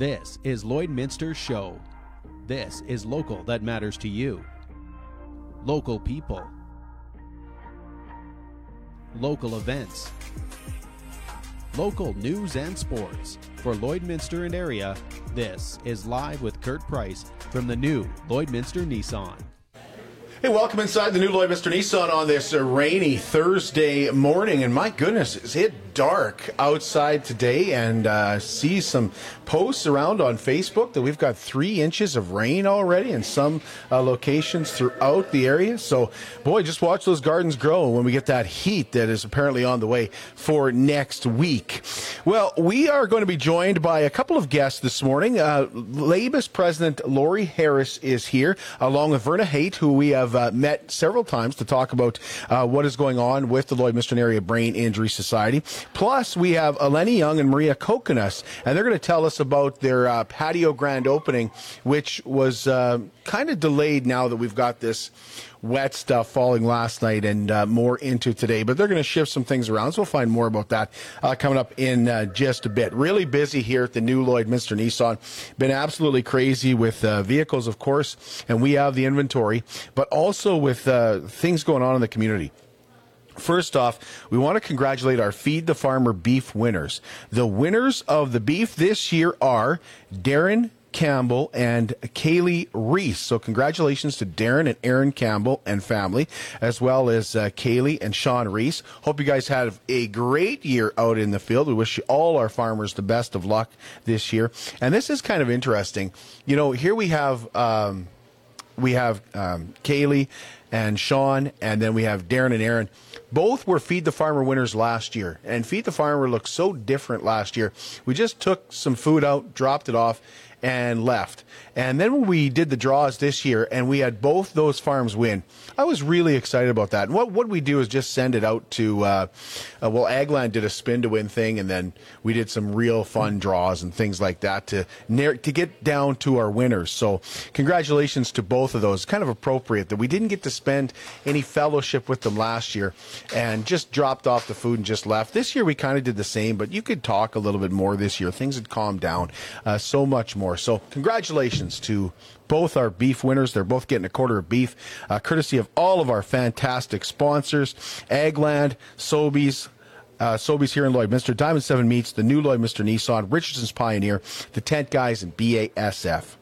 This is Lloydminster Show. This is local that matters to you. Local people. Local events. Local news and sports. For Lloydminster and area, this is Live with Kurt Price from the new Lloydminster Nissan. Hey, welcome inside the new Lloydminster Nissan on this uh, rainy Thursday morning. And my goodness, is it dark outside today? And uh, see some posts around on Facebook that we've got three inches of rain already in some uh, locations throughout the area. So, boy, just watch those gardens grow when we get that heat that is apparently on the way for next week. Well, we are going to be joined by a couple of guests this morning. Uh, Labus President Laurie Harris is here, along with Verna Haight, who we have uh, met several times to talk about uh, what is going on with the Lloydminster Area Brain Injury Society. Plus, we have Eleni Young and Maria Kokonas, and they're going to tell us about their uh, patio grand opening, which was uh, kind of delayed now that we've got this wet stuff falling last night and uh, more into today. But they're going to shift some things around, so we'll find more about that uh, coming up in uh, just a bit. Really busy here at the new Lloyd Lloydminster Nissan. Been absolutely crazy with uh, vehicles, of course, and we have the inventory, but also with uh, things going on in the community. First off, we want to congratulate our Feed the Farmer beef winners. The winners of the beef this year are Darren Campbell and Kaylee Reese. So, congratulations to Darren and Aaron Campbell and family, as well as uh, Kaylee and Sean Reese. Hope you guys had a great year out in the field. We wish all our farmers the best of luck this year. And this is kind of interesting. You know, here we have um, we have um, Kaylee and Sean, and then we have Darren and Aaron. Both were Feed the Farmer winners last year, and Feed the Farmer looked so different last year. We just took some food out, dropped it off, and left. And then when we did the draws this year and we had both those farms win, I was really excited about that. And what what we do is just send it out to, uh, uh, well, Agland did a spin to win thing, and then we did some real fun draws and things like that to to get down to our winners. So congratulations to both of those. Kind of appropriate that we didn't get to spend any fellowship with them last year and just dropped off the food and just left. This year we kind of did the same, but you could talk a little bit more this year. Things had calmed down uh, so much more. So congratulations to both our beef winners. They're both getting a quarter of beef, uh, courtesy of all of our fantastic sponsors. Agland, Sobeys, uh, Sobeys here in Lloydminster, Diamond 7 Meats, the new Lloydminster Nissan, Richardson's Pioneer, the Tent Guys, and BASF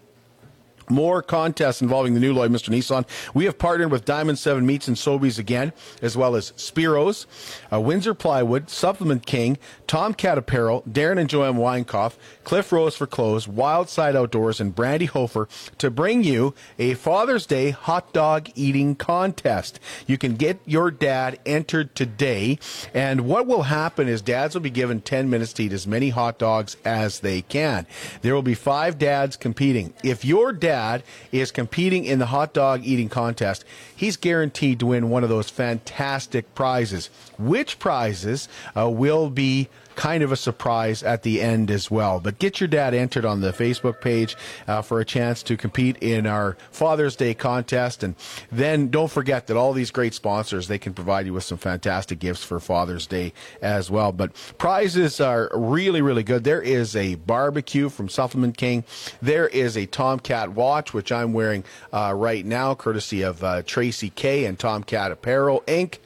more contests involving the new Lloydminster Nissan. We have partnered with Diamond 7 Meats and Sobeys again, as well as Spiros, uh, Windsor Plywood, Supplement King, Tomcat Apparel, Darren and Joanne Weinkoff, Cliff Rose for Clothes, Wild Side Outdoors, and Brandy Hofer to bring you a Father's Day hot dog eating contest. You can get your dad entered today, and what will happen is dads will be given 10 minutes to eat as many hot dogs as they can. There will be five dads competing. If your dad dad is competing in the hot dog eating contest, he's guaranteed to win one of those fantastic prizes. Which prizes uh, will be kind of a surprise at the end as well. But get your dad entered on the Facebook page uh, for a chance to compete in our Father's Day contest. And then don't forget that all these great sponsors, they can provide you with some fantastic gifts for Father's Day as well. But prizes are really, really good. There is a barbecue from Supplement King. There is a Tomcat watch, which I'm wearing uh, right now, courtesy of uh, Tracy K and Tomcat Apparel Inc.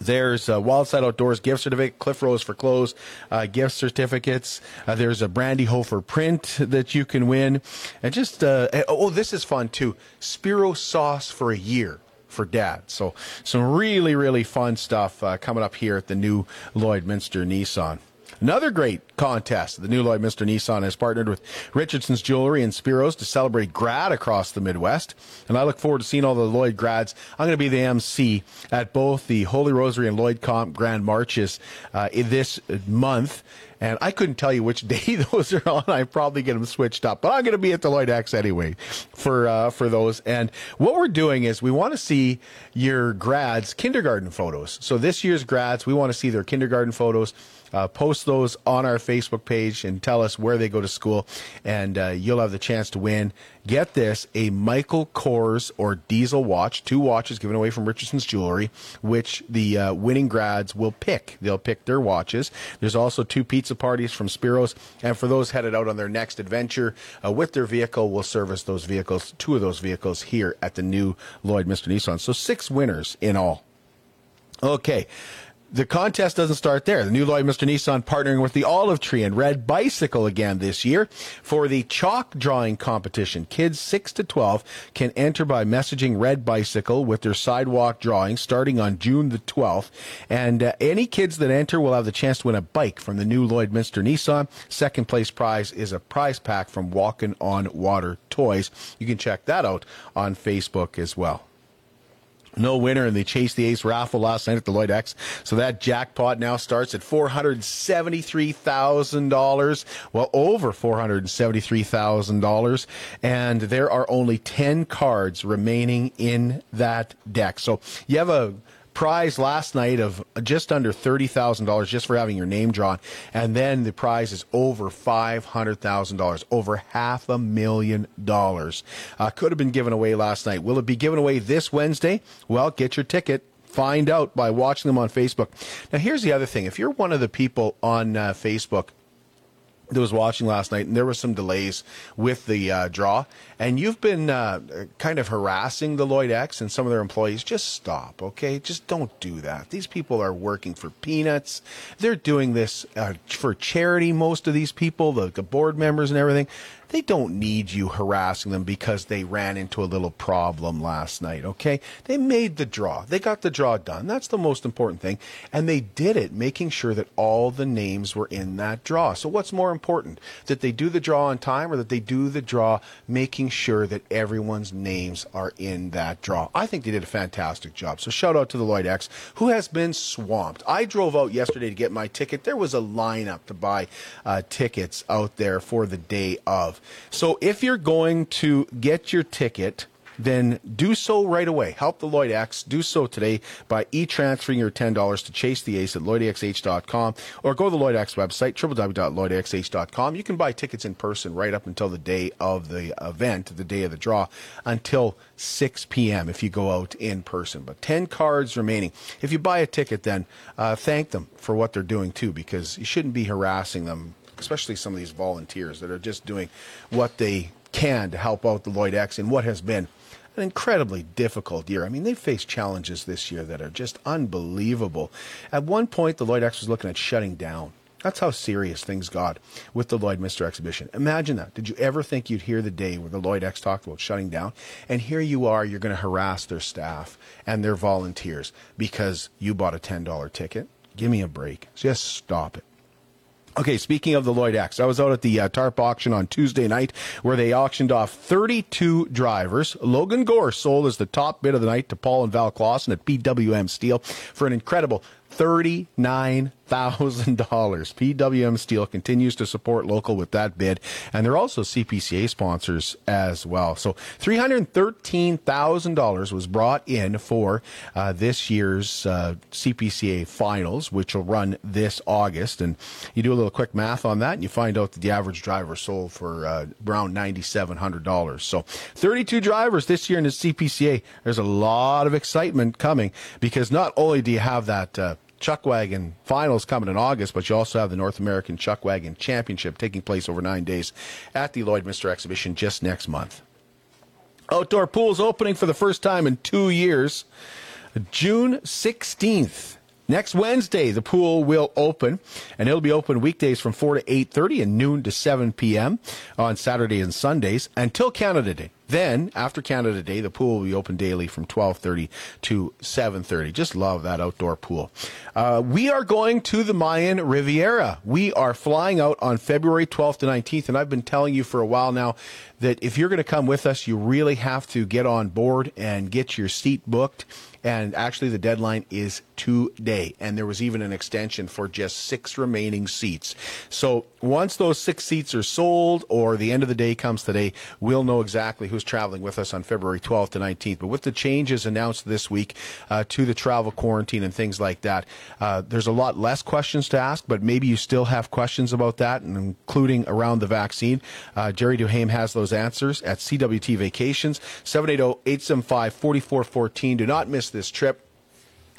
There's a Wildside Outdoors gift certificate, Cliff Rose for clothes, uh, gift certificates. Uh, there's a Brandy Hofer print that you can win. And just, uh, oh, this is fun too. Spiro sauce for a year for dad. So some really, really fun stuff uh, coming up here at the new Lloydminster Nissan. Another great contest. The new Lloydminster Nissan has partnered with Richardson's Jewelry and Spiros to celebrate grad across the Midwest. And I look forward to seeing all the Lloyd grads. I'm going to be the MC at both the Holy Rosary and Lloyd Comp Grand Marches uh, this month. And I couldn't tell you which day those are on. I probably get them switched up, but I'm going to be at the Lloyd X anyway for uh, for those. And what we're doing is we want to see your grads' kindergarten photos. So this year's grads, we want to see their kindergarten photos uh, post those on our Facebook page and tell us where they go to school, and uh, you'll have the chance to win. Get this a Michael Kors or Diesel watch, two watches given away from Richardson's Jewelry, which the uh, winning grads will pick. They'll pick their watches. There's also two pizza parties from Spiros, and for those headed out on their next adventure uh, with their vehicle, we'll service those vehicles, two of those vehicles here at the new Lloydminster Nissan. So six winners in all. Okay the contest doesn't start there. The new Lloydminster Nissan partnering with the Olive Tree and Red Bicycle again this year for the chalk drawing competition. Kids 6 to 12 can enter by messaging Red Bicycle with their sidewalk drawing starting on June the 12th. And uh, any kids that enter will have the chance to win a bike from the new Lloydminster Nissan. Second place prize is a prize pack from Walking on Water Toys. You can check that out on Facebook as well no winner and they chased the ace raffle last night at the Lloyd X. So that jackpot now starts at $473,000. Well, over $473,000. And there are only 10 cards remaining in that deck. So you have a prize last night of just under $30,000 just for having your name drawn. And then the prize is over $500,000, over half a million dollars. Uh, could have been given away last night. Will it be given away this Wednesday? Well, get your ticket find out by watching them on Facebook. Now, here's the other thing. If you're one of the people on uh, Facebook that was watching last night, and there were some delays with the uh, draw, and you've been uh, kind of harassing the Lloyd X and some of their employees, just stop, okay? Just don't do that. These people are working for peanuts. They're doing this uh, for charity, most of these people, the, the board members and everything. They don't need you harassing them because they ran into a little problem last night, okay? They made the draw. They got the draw done. That's the most important thing. And they did it making sure that all the names were in that draw. So what's more important? That they do the draw on time or that they do the draw making sure that everyone's names are in that draw? I think they did a fantastic job. So shout out to the Lloyd X who has been swamped. I drove out yesterday to get my ticket. There was a lineup to buy uh, tickets out there for the day of. So if you're going to get your ticket, then do so right away. Help the Lloyd X. Do so today by e-transferring your $10 to Chase the Ace at LloydXH.com or go to the Lloyd X website, www.lloydxh.com. You can buy tickets in person right up until the day of the event, the day of the draw, until 6 p.m. if you go out in person. But 10 cards remaining. If you buy a ticket, then uh, thank them for what they're doing too, because you shouldn't be harassing them especially some of these volunteers that are just doing what they can to help out the Lloyd X in what has been an incredibly difficult year. I mean, they faced challenges this year that are just unbelievable. At one point, the Lloyd X was looking at shutting down. That's how serious things got with the Lloydminster exhibition. Imagine that. Did you ever think you'd hear the day where the Lloyd X talked about shutting down? And here you are, you're going to harass their staff and their volunteers because you bought a $10 ticket? Give me a break. Just stop it. Okay, speaking of the Lloyd X, I was out at the uh, TARP auction on Tuesday night where they auctioned off 32 drivers. Logan Gore sold as the top bid of the night to Paul and Val Clausen at PWM Steel for an incredible $39,000. PWM Steel continues to support local with that bid, and they're also CPCA sponsors as well. So $313,000 was brought in for uh, this year's uh, CPCA finals, which will run this August. And you do a little quick math on that, and you find out that the average driver sold for uh, around $9,700. So 32 drivers this year in the CPCA. There's a lot of excitement coming because not only do you have that uh, Chuck Wagon finals coming in August, but you also have the North American Chuck Wagon Championship taking place over nine days at the Lloyd Lloydminster Exhibition just next month. Outdoor pools opening for the first time in two years, June 16th. Next Wednesday, the pool will open, and it'll be open weekdays from 4 to 8.30 and noon to 7 p.m. on Saturday and Sundays until Canada Day. Then, after Canada Day, the pool will be open daily from 12:30 to 7:30. Just love that outdoor pool. Uh, we are going to the Mayan Riviera. We are flying out on February 12th to 19th, and I've been telling you for a while now that if you're going to come with us, you really have to get on board and get your seat booked And actually, the deadline is today. And there was even an extension for just six remaining seats. So once those six seats are sold or the end of the day comes today, we'll know exactly who's traveling with us on February 12th to 19th. But with the changes announced this week uh, to the travel quarantine and things like that, uh, there's a lot less questions to ask, but maybe you still have questions about that, including around the vaccine. Uh, Jerry Duhaime has those answers at CWT Vacations, 780 875 4414. Do not miss this trip.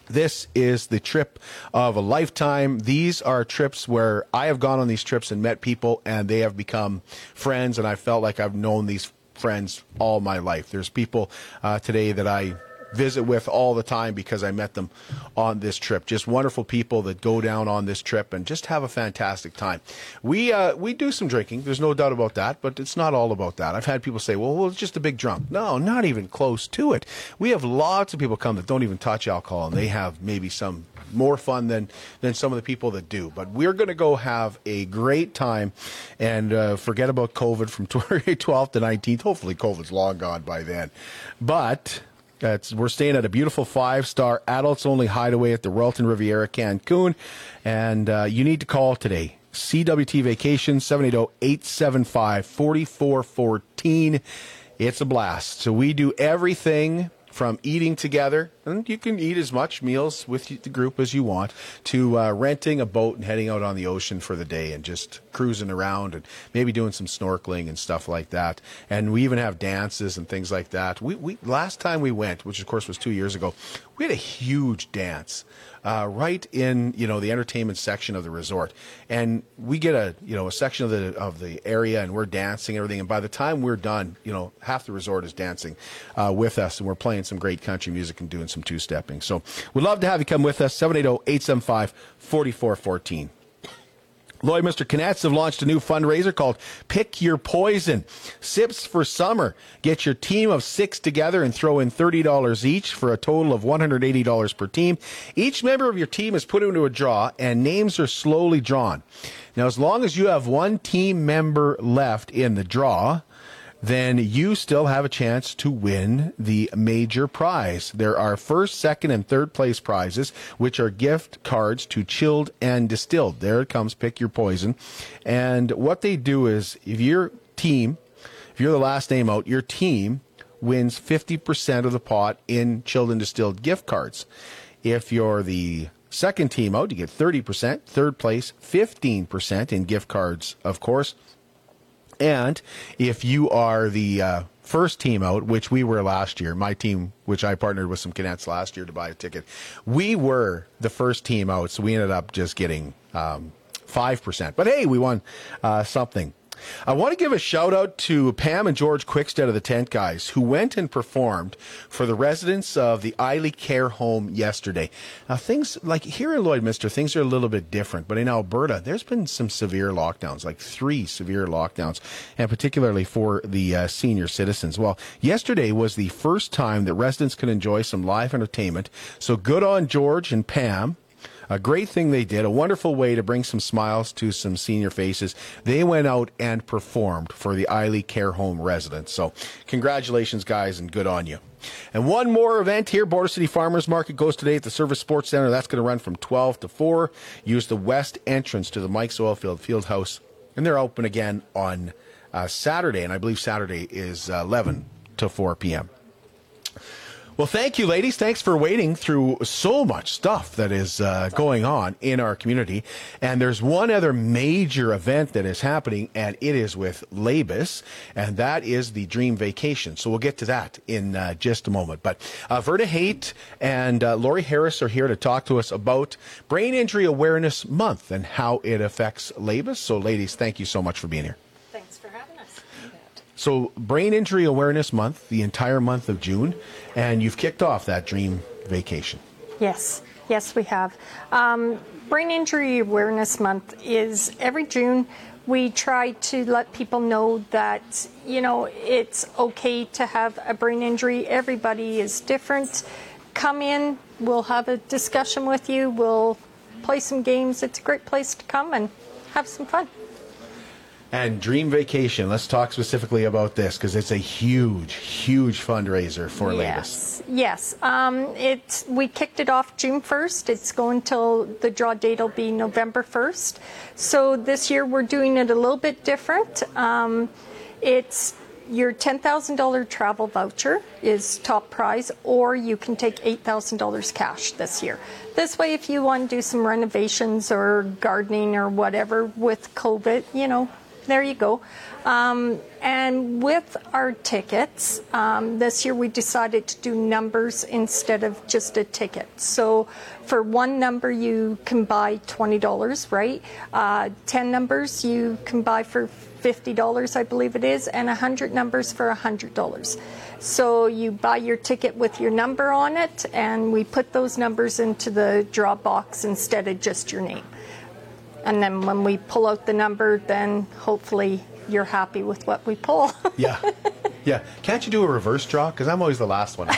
This is the trip of a lifetime. These are trips where I have gone on these trips and met people, and they have become friends, and I felt like I've known these friends all my life. There's people uh, today that I visit with all the time because I met them on this trip. Just wonderful people that go down on this trip and just have a fantastic time. We uh, we do some drinking. There's no doubt about that, but it's not all about that. I've had people say, "Well, well, it's just a big drunk." No, not even close to it. We have lots of people come that don't even touch alcohol, and they have maybe some more fun than than some of the people that do. But we're going to go have a great time and uh, forget about COVID from 12th to 19th. Hopefully, COVID's long gone by then. But we're staying at a beautiful five star adults only hideaway at the Royalton Riviera, Cancun. And uh, you need to call today. CWT Vacation 780 875 4414. It's a blast. So we do everything from eating together, and you can eat as much meals with the group as you want, to uh, renting a boat and heading out on the ocean for the day and just cruising around and maybe doing some snorkeling and stuff like that. And we even have dances and things like that. We, we last time we went, which of course was two years ago, we had a huge dance uh, right in you know the entertainment section of the resort, and we get a you know a section of the of the area, and we're dancing and everything. And by the time we're done, you know half the resort is dancing uh, with us, and we're playing some great country music and doing some two stepping. So we'd love to have you come with us. 780-875-4414. Lloydminster Cadets have launched a new fundraiser called Pick Your Poison. Sips for Summer. Get your team of six together and throw in $30 each for a total of $180 per team. Each member of your team is put into a draw and names are slowly drawn. Now, as long as you have one team member left in the draw, then you still have a chance to win the major prize. There are first, second, and third place prizes, which are gift cards to chilled and distilled. There it comes, pick your poison. And what they do is if your team, if you're the last name out, your team wins 50% of the pot in chilled and distilled gift cards. If you're the second team out, you get 30%, third place, 15% in gift cards, of course. And if you are the uh, first team out, which we were last year, my team, which I partnered with some cadets last year to buy a ticket, we were the first team out, so we ended up just getting um, 5%. But hey, we won uh, something. I want to give a shout out to Pam and George Quickstead of the Tent Guys, who went and performed for the residents of the Eiley Care Home yesterday. Now, things like here in Lloydminster, things are a little bit different, but in Alberta, there's been some severe lockdowns, like three severe lockdowns, and particularly for the uh, senior citizens. Well, yesterday was the first time that residents could enjoy some live entertainment. So good on George and Pam a great thing they did, a wonderful way to bring some smiles to some senior faces. They went out and performed for the Eiley Care Home residents. So, congratulations, guys, and good on you. And one more event here, Border City Farmers Market goes today at the Servus Sports Center. That's going to run from 12 to 4. Use the west entrance to the Mike's Oilfield Field House, and they're open again on uh, Saturday, and I believe Saturday is uh, 11 to 4 p.m. Well, thank you, ladies. Thanks for waiting through so much stuff that is uh, going on in our community. And there's one other major event that is happening, and it is with Labus, and that is the Dream Vacation. So we'll get to that in uh, just a moment. But uh, Verna Haight and uh, Lori Harris are here to talk to us about Brain Injury Awareness Month and how it affects Labus. So, ladies, thank you so much for being here. So, Brain Injury Awareness Month, the entire month of June, and you've kicked off that dream vacation. Yes, yes, we have. Um, Brain Injury Awareness Month is every June. We try to let people know that, you know, it's okay to have a brain injury. Everybody is different. Come in, we'll have a discussion with you, we'll play some games. It's a great place to come and have some fun. And Dream Vacation, let's talk specifically about this because it's a huge, huge fundraiser for. Yes, yes. Um, it we kicked it off June first. It's going till the draw date will be November first. So this year we're doing it a little bit different. Um, it's your $10,000 travel voucher is top prize, or you can take $8,000 cash this year. This way, if you want to do some renovations or gardening or whatever with COVID, you know, there you go. Um, and with our tickets, um, this year we decided to do numbers instead of just a ticket. So for one number, you can buy $20, right? Uh, 10 numbers you can buy for $50, I believe it is, and 100 numbers for $100. So you buy your ticket with your number on it, and we put those numbers into the draw box instead of just your name. And then when we pull out the number, then hopefully you're happy with what we pull. yeah. Yeah. Can't you do a reverse draw? Because I'm always the last one.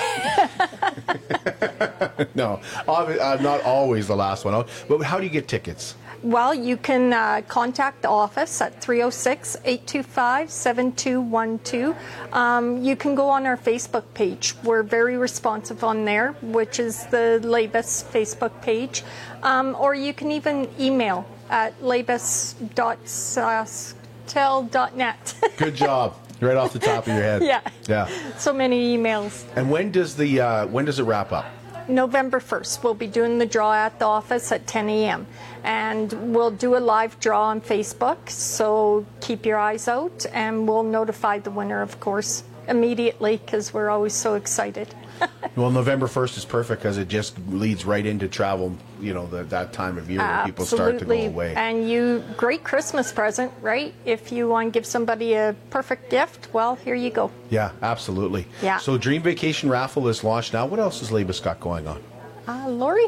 no, I'm not always the last one. But how do you get tickets? Well, you can uh, contact the office at 306 825 7212. Um, you can go on our Facebook page. We're very responsive on there, which is the Labus Facebook page. Um, or you can even email at labus.sasktel.net. Good job. Right off the top of your head. Yeah. Yeah. So many emails. And when does the uh, when does it wrap up? November 1st. We'll be doing the draw at the office at 10 a.m. And we'll do a live draw on Facebook, so keep your eyes out, and we'll notify the winner, of course, immediately because we're always so excited. well, November 1st is perfect because it just leads right into travel, you know, the, that time of year where people start to go away. And you, great Christmas present, right? If you want to give somebody a perfect gift, well, here you go. Yeah, absolutely. Yeah. So Dream Vacation Raffle is launched now. What else has Labus got going on? Uh, Lori?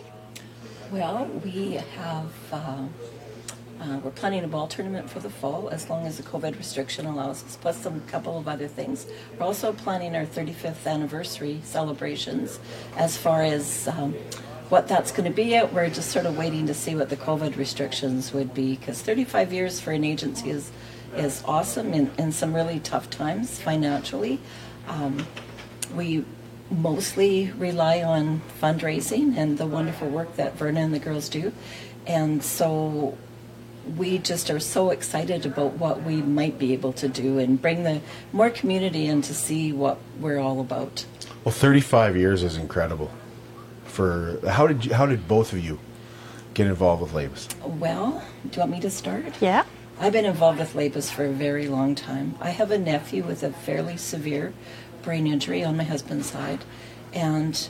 Well, we have. Uh, uh, we're planning a ball tournament for the fall as long as the COVID restriction allows us, plus some couple of other things. We're also planning our 35th anniversary celebrations. As far as um, what that's going to be at, we're just sort of waiting to see what the COVID restrictions would be because 35 years for an agency is is awesome in, in some really tough times financially. Um, we mostly rely on fundraising and the wonderful work that Verna and the girls do. And so we just are so excited about what we might be able to do and bring the more community in to see what we're all about. Well, 35 years is incredible. For how did you, how did both of you get involved with Labus? Well, do you want me to start? Yeah. I've been involved with Labus for a very long time. I have a nephew with a fairly severe brain injury on my husband's side, and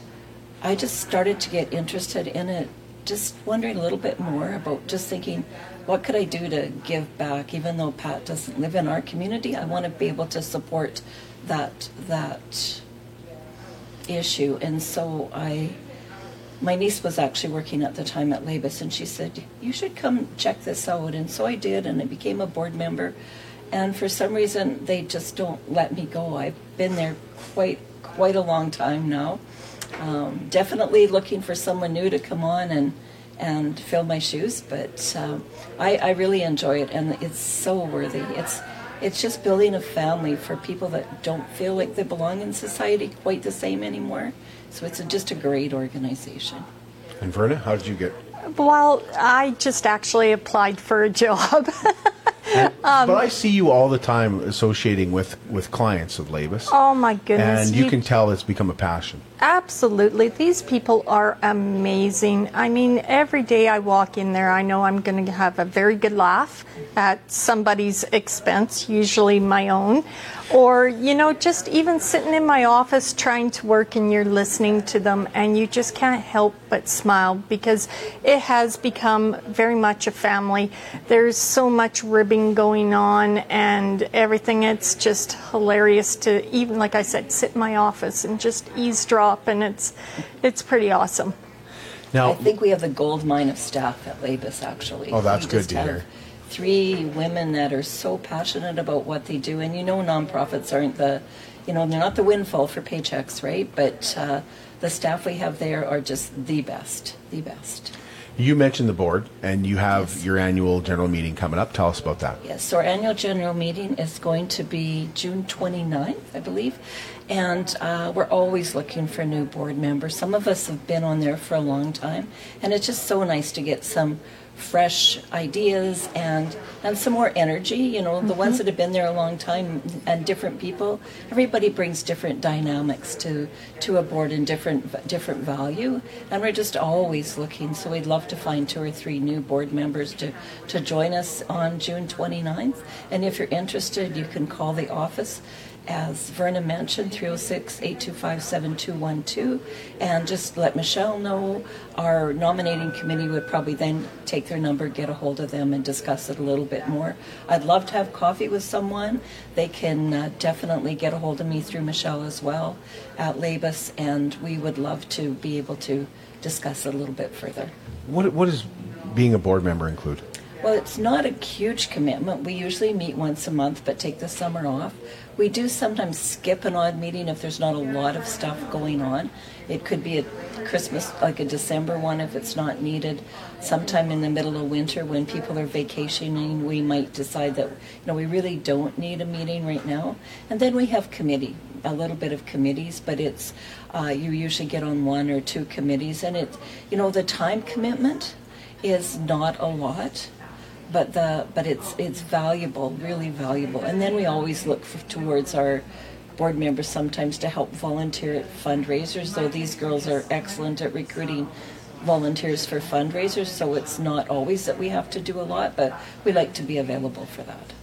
I just started to get interested in it, just wondering a little bit more about just thinking, what could I do to give back? Even though Pat doesn't live in our community, I want to be able to support that that issue. And so I, my niece was actually working at the time at Labus, and she said, "You should come check this out." And so I did, and I became a board member. And for some reason, they just don't let me go. I've been there quite quite a long time now. Um, definitely looking for someone new to come on and and fill my shoes. But um, I, I really enjoy it, and it's so worthy. It's it's just building a family for people that don't feel like they belong in society quite the same anymore. So it's a, just a great organization. And Verna, how did you get? Well, I just actually applied for a job. Um, but I see you all the time associating with, with clients of Labus. Oh my goodness! And you, you can tell it's become a passion. Absolutely, these people are amazing. I mean, every day I walk in there, I know I'm going to have a very good laugh at somebody's expense, usually my own. Or, you know, just even sitting in my office trying to work and you're listening to them and you just can't help but smile because it has become very much a family. There's so much ribbing going on and everything. It's just hilarious to even, like I said, sit in my office and just eavesdrop and it's, it's pretty awesome. Now, I think we have the gold mine of staff at Labus actually. Oh, that's we good to hear three women that are so passionate about what they do. And you know, nonprofits aren't the, you know, they're not the windfall for paychecks, right? But uh, the staff we have there are just the best, the best. You mentioned the board, and you have your annual general meeting coming up. Tell us about that. Yes, so our annual general meeting is going to be June 29th, I believe. And uh, we're always looking for new board members. Some of us have been on there for a long time, and it's just so nice to get some fresh ideas and and some more energy. You know, the ones that mm-hmm. have been there a long time and different people. Everybody brings different dynamics to to a board and different different value, and we're just always looking. So we'd love to find two or three new board members to to join us on June 29th. And if you're interested, you can call the office as Verna mentioned, 306 825 7212. And just let Michelle know. Our nominating committee would probably then take their number, get a hold of them, and discuss it a little bit more. I'd love to have coffee with someone. They can uh, definitely get a hold of me through Michelle as well at Labus, and we would love to be able to discuss it a little bit further. What What does being a board member include? Well, it's not a huge commitment. We usually meet once a month, but take the summer off. We do sometimes skip an odd meeting if there's not a lot of stuff going on. It could be a Christmas, like a December one, if it's not needed. Sometime in the middle of winter when people are vacationing, we might decide that, you know, we really don't need a meeting right now. And then we have committee, a little bit of committees, but it's, uh, you usually get on one or two committees. And it, you know, the time commitment is not a lot but the but it's it's valuable, really valuable. And then we always look for, towards our board members sometimes to help volunteer at fundraisers. Though these girls are excellent at recruiting volunteers for fundraisers, so it's not always that we have to do a lot, but we like to be available for that.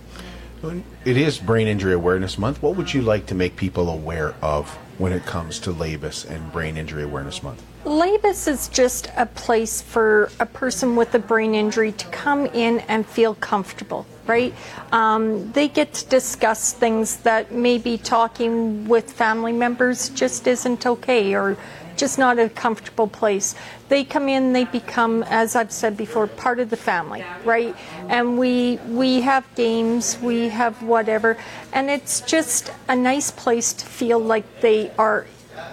It is Brain Injury Awareness Month. What would you like to make people aware of when it comes to LABUS and Brain Injury Awareness Month? LABUS is just a place for a person with a brain injury to come in and feel comfortable, right? Um, they get to discuss things that maybe talking with family members just isn't okay or just not a comfortable place. They come in, they become, as I've said before, part of the family, right? And we we have games, we have whatever, and it's just a nice place to feel like they are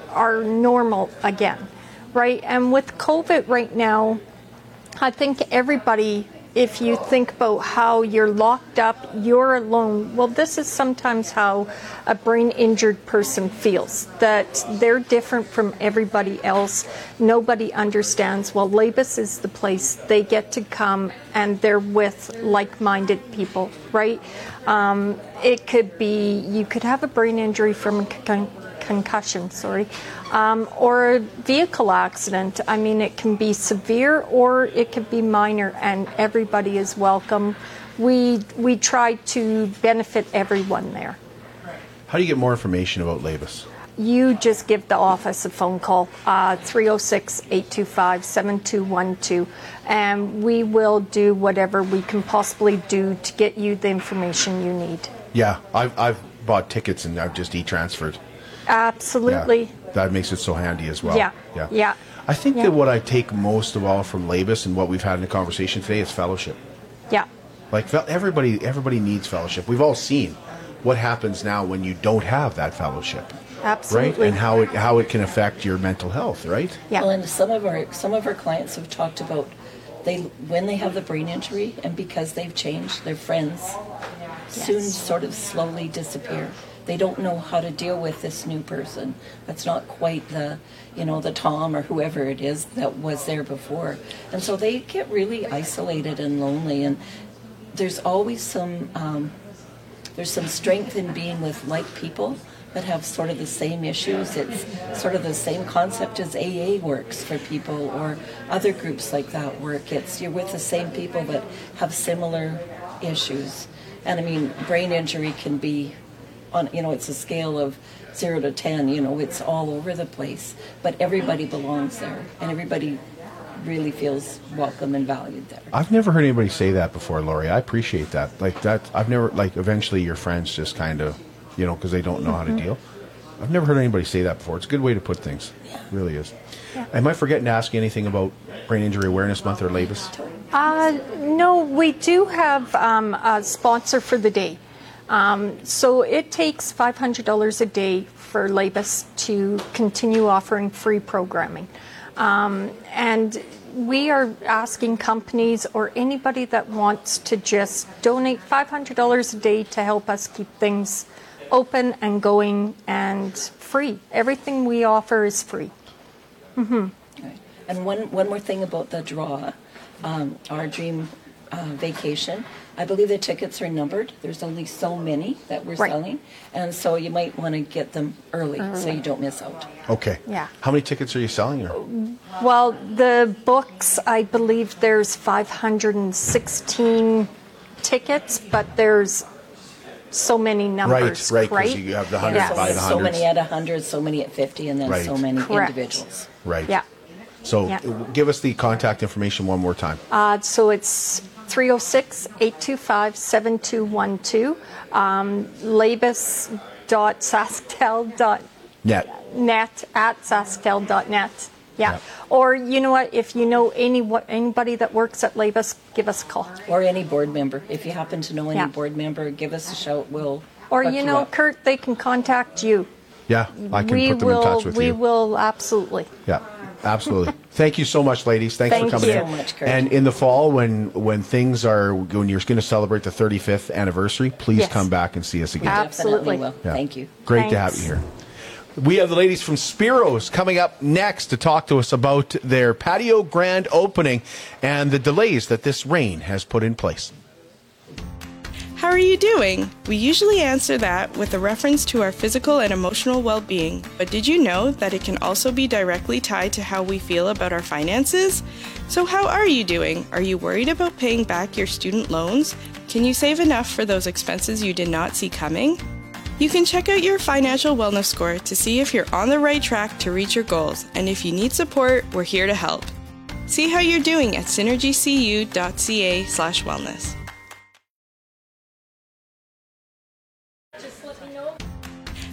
are normal again right? And with COVID right now, I think everybody, if you think about how you're locked up, you're alone, well, this is sometimes how a brain injured person feels that they're different from everybody else. Nobody understands. Well, Labus is the place they get to come and they're with like minded people, right? Um, it could be, you could have a brain injury from a con- concussion, sorry um, or a vehicle accident. I mean, it can be severe or it can be minor, and everybody is welcome. We we try to benefit everyone there. How do you get more information about Labus? You just give the office a phone call, uh, 306 825 7212, and we will do whatever we can possibly do to get you the information you need. Yeah, I've, I've bought tickets and I've just e transferred. Absolutely. Yeah, that makes it so handy as well. Yeah. Yeah. yeah. I think yeah. that what I take most of all from Labus and what we've had in the conversation today is fellowship. Yeah. Like everybody, everybody needs fellowship. We've all seen what happens now when you don't have that fellowship. Absolutely. Right, and how it how it can affect your mental health, right? Yeah. Well, and some of our some of our clients have talked about they when they have the brain injury and because they've changed, their friends yes. soon sort of slowly disappear they don't know how to deal with this new person that's not quite the you know the tom or whoever it is that was there before and so they get really isolated and lonely and there's always some um, there's some strength in being with like people that have sort of the same issues. It's sort of the same concept as AA works for people or other groups like that work. It's you're with the same people that have similar issues. And I mean, brain injury can be on you know it's a scale of zero to ten you know it's all over the place. But everybody belongs there and everybody really feels welcome and valued there. I've never heard anybody say that before lori. I appreciate that. Like that i've never like eventually your friends just kind of you know because they don't know mm-hmm. how to mm-hmm. deal. I've never heard anybody say that before. It's a good way to put things. Yeah. It really is. Yeah. am i forgetting to ask you anything about brain injury awareness month or labus? Uh, no we do have um, a sponsor for the day um, so it takes $500 a day for Labus to continue offering free programming. Um, and we are asking companies or anybody that wants to just donate $500 a day to help us keep things open and going and free. Everything we offer is free. Right. And one, one more thing about the draw, um, our dream uh, vacation. I believe the tickets are numbered. There's only so many that we're Right. selling, and so you might want to get them early so you don't miss out. Okay. Yeah. How many tickets are you selling? Or? Well, the books, I believe there's 516 tickets, but there's so many numbers. right, 'cause right? you have the Yeah, hundreds Yes. so, by the so hundreds. many at 100, so many at 50, and then Right. so many Correct. individuals. Right. Yeah. So Yeah. uh, give us the contact information one more time. Uh, so it's 306 825 7212. Um, labus.sasktel.net Net. at sasktel.net. Yeah. Yep. Or you know what? If you know any anybody that works at Labus, give us a call. Or any board member. If you happen to know any Yeah. board member, give us a shout. We'll. Or you know, up. Kurt, they can contact you. Yeah, I can we put them will. in touch with we you. will absolutely. Yeah, absolutely. Thank you so much, ladies. Thanks Thank for coming you in. so much, Kurt. And in the fall, when when things are when you're going to celebrate the 35th anniversary, please Yes. come back and see us again. Absolutely. Definitely will. Yeah. Thank you. Great to have you here. We have the ladies from Spiros coming up next to talk to us about their patio grand opening and the delays that this rain has put in place. How are you doing? We usually answer that with a reference to our physical and emotional well being, but did you know that it can also be directly tied to how we feel about our finances? So, how are you doing? Are you worried about paying back your student loans? Can you save enough for those expenses you did not see coming? You can check out your financial wellness score to see if you're on the right track to reach your goals, and if you need support, we're here to help. See how you're doing at synergycu.ca/wellness.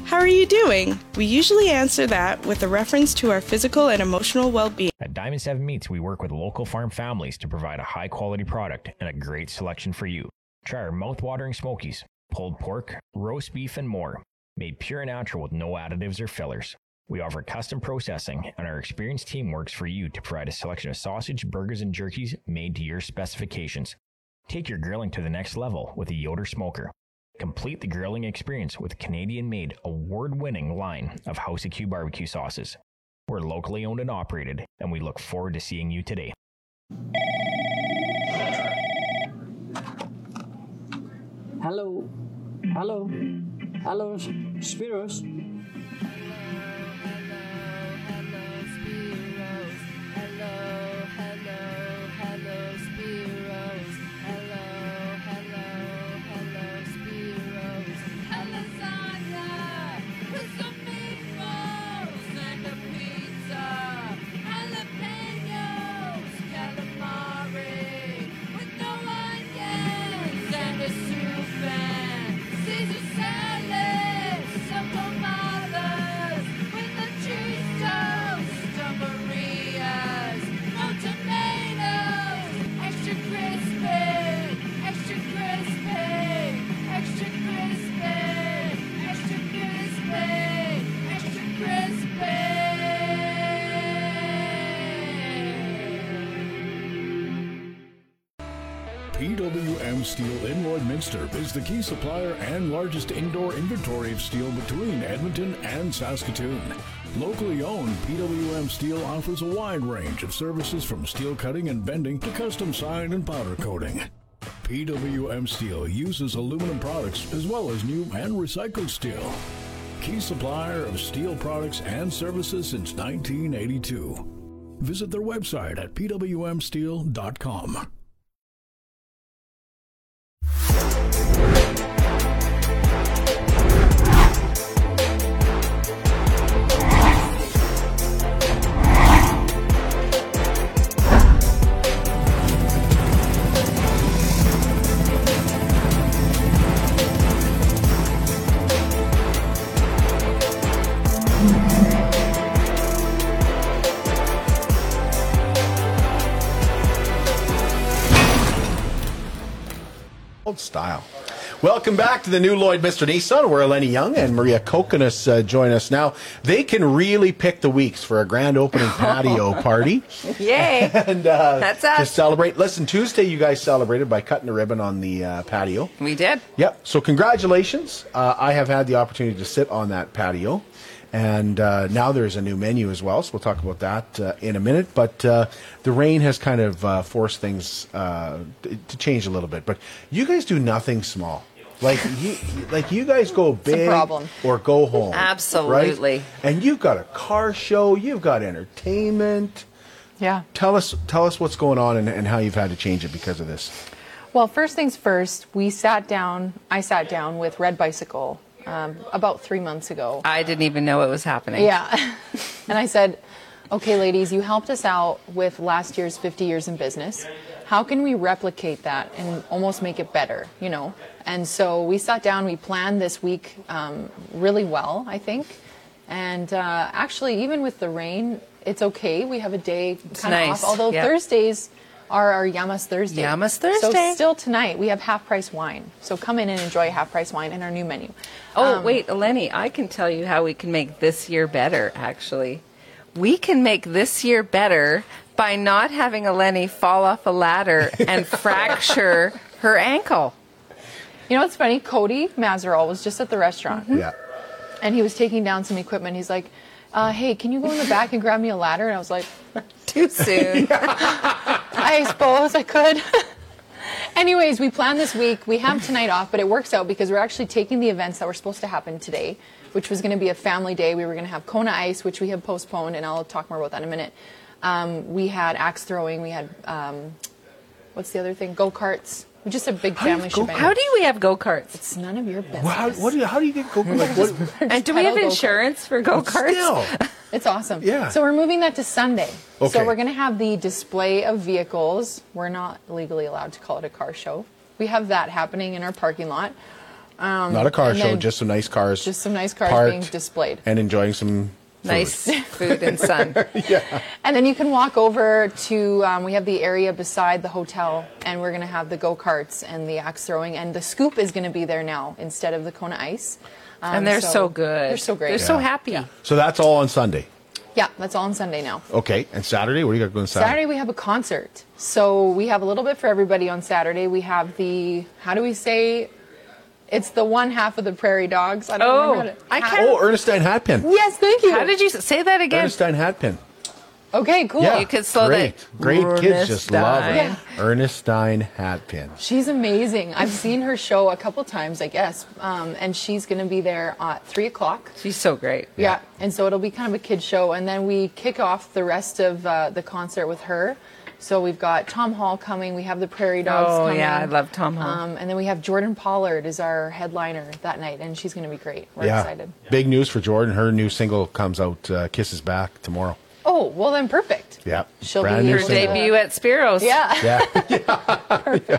How are you doing? We usually answer that with a reference to our physical and emotional well being. At Diamond 7 Meats, we work with local farm families to provide a high quality product and a great selection for you. Try our mouth-watering smokies, pulled pork, roast beef, and more, made pure and natural with no additives or fillers. We offer custom processing, and our experienced team works for you to provide a selection of sausage, burgers, and jerkies made to your specifications. Take your grilling to the next level with a Yoder smoker. Complete the grilling experience with Canadian made, award winning line of House Q barbecue sauces. We're locally owned and operated, and we look forward to seeing you today. Hello, hello, hello, Spiros. Steel in Lloydminster is the key supplier and largest indoor inventory of steel between Edmonton and Saskatoon. Locally owned, PWM Steel offers a wide range of services from steel cutting and bending to custom sign and powder coating. PWM Steel uses aluminum products as well as new and recycled steel. Key supplier of steel products and services since 1982. Visit their website at pwmsteel.com. Old style. Welcome back to the new Lloydminster Nissan, where Eleni Young and Maria Kokonis uh, join us now. They can really pick the weeks for a grand opening patio party. Yay! and uh, That's to us. celebrate. Listen, Tuesday you guys celebrated by cutting a ribbon on the uh, patio. We did. Yep. So congratulations. Uh, I have had the opportunity to sit on that patio, and uh, now there's a new menu as well. So we'll talk about that uh, in a minute. But uh, the rain has kind of uh, forced things uh, to change a little bit. But you guys do nothing small. Like you, like you guys go big or go home. Absolutely. right? And you've got a car show. You've got entertainment. Yeah. Tell us, tell us what's going on and, and how you've had to change it because of this. Well, first things first, we sat down, I sat down with Red Bicycle um, about three months ago. I didn't even know it was happening. Yeah. and I said, okay, ladies, you helped us out with last year's 50 years in business. How can we replicate that and almost make it better, you know? And so we sat down, we planned this week um, really well, I think. And uh, actually, even with the rain, it's okay. We have a day kind of nice. off. Although. Thursdays are our Yamas Thursday. Yamas Thursday. So still tonight, we have half price wine. So come in and enjoy half price wine in our new menu. Oh, Um, wait, Eleni, I can tell you how we can make this year better, actually. We can make this year better by not having Eleni fall off a ladder and fracture her ankle. You know what's funny? Cody Mazerol was just at the restaurant. Yeah. and he was taking down some equipment. He's like, uh, "Hey, can you go in the back and grab me a ladder?" And I was like, Too soon. "I suppose I could." Anyways, we planned this week. We have tonight off, but it works out because we're actually taking the events that were supposed to happen today, which was going to be a family day. We were going to have Kona Ice, which we have postponed, and I'll talk more about that in a minute. Um, we had axe throwing. We had um, what's the other thing? Go karts. Just a big do you family have go-karts? shebang. How do we have go karts? It's none of your business. Well, how, what do you, how do you get go? Like, what, And do we have pedal go-kart. insurance for go karts? still. It's awesome. Yeah. So we're moving that to Sunday. Okay. So we're going to have the display of vehicles. We're not legally allowed to call it a car show. We have that happening in our parking lot. Um, Not a car and show, then just some nice cars. just some nice cars being displayed. and enjoying some food. Nice food and sun. yeah. And then you can walk over to, um, we have the area beside the hotel, and we're going to have the go karts and the axe throwing, and the scoop is going to be there now instead of the Kona Ice. Um, And they're so good. They're so great. They're so happy. So that's all on Sunday. Yeah, that's all on Sunday now. Okay, and Saturday, what do you got going on Saturday? Saturday we have a concert. So we have a little bit for everybody on Saturday. We have the how do we say it's the one half of the prairie dogs. I don't Oh, remember how to, I can't- Oh, Ernestine Hatpin. Yes, thank you. How did you say that again? Ernestine Hatpin. Okay, cool. Yeah, You could slow great. that- Great kids just love her. Ernestine. Ernestine Hatpin. She's amazing. I've seen her show a couple times, I guess, um, and she's going to be there at three o'clock. She's so great. Yeah. and so it'll be kind of a kid show, and then we kick off the rest of uh, the concert with her. So we've got Tom Hall coming. We have the Prairie Dogs Oh, coming. yeah, I love Tom Hall. Um, and then we have Jordan Pollard is our headliner that night, and she's going to be great. We're yeah. excited. Big news for Jordan. Her new single comes out, uh, Kisses Back, tomorrow. Oh, well then, perfect. Yeah. She'll Brand be new Her single. debut at Spiro's. Yeah. Yeah. yeah.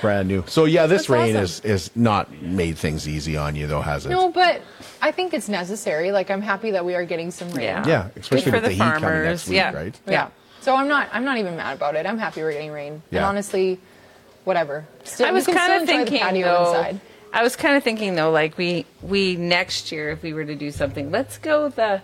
Brand new. So, yeah, this That's rain awesome. is, is not made things easy on you, though, has it? No, but I think it's necessary. Like I'm happy that we are getting some rain. Yeah. Yeah, especially for with the, the heat coming farmers, next week, yeah. right? Yeah. So I'm not. I'm not even mad about it. I'm happy we're getting rain. And honestly, whatever. Still, I was kind of thinking the patio though. inside. I was kind of thinking though, like we we next year if we were to do something, let's go the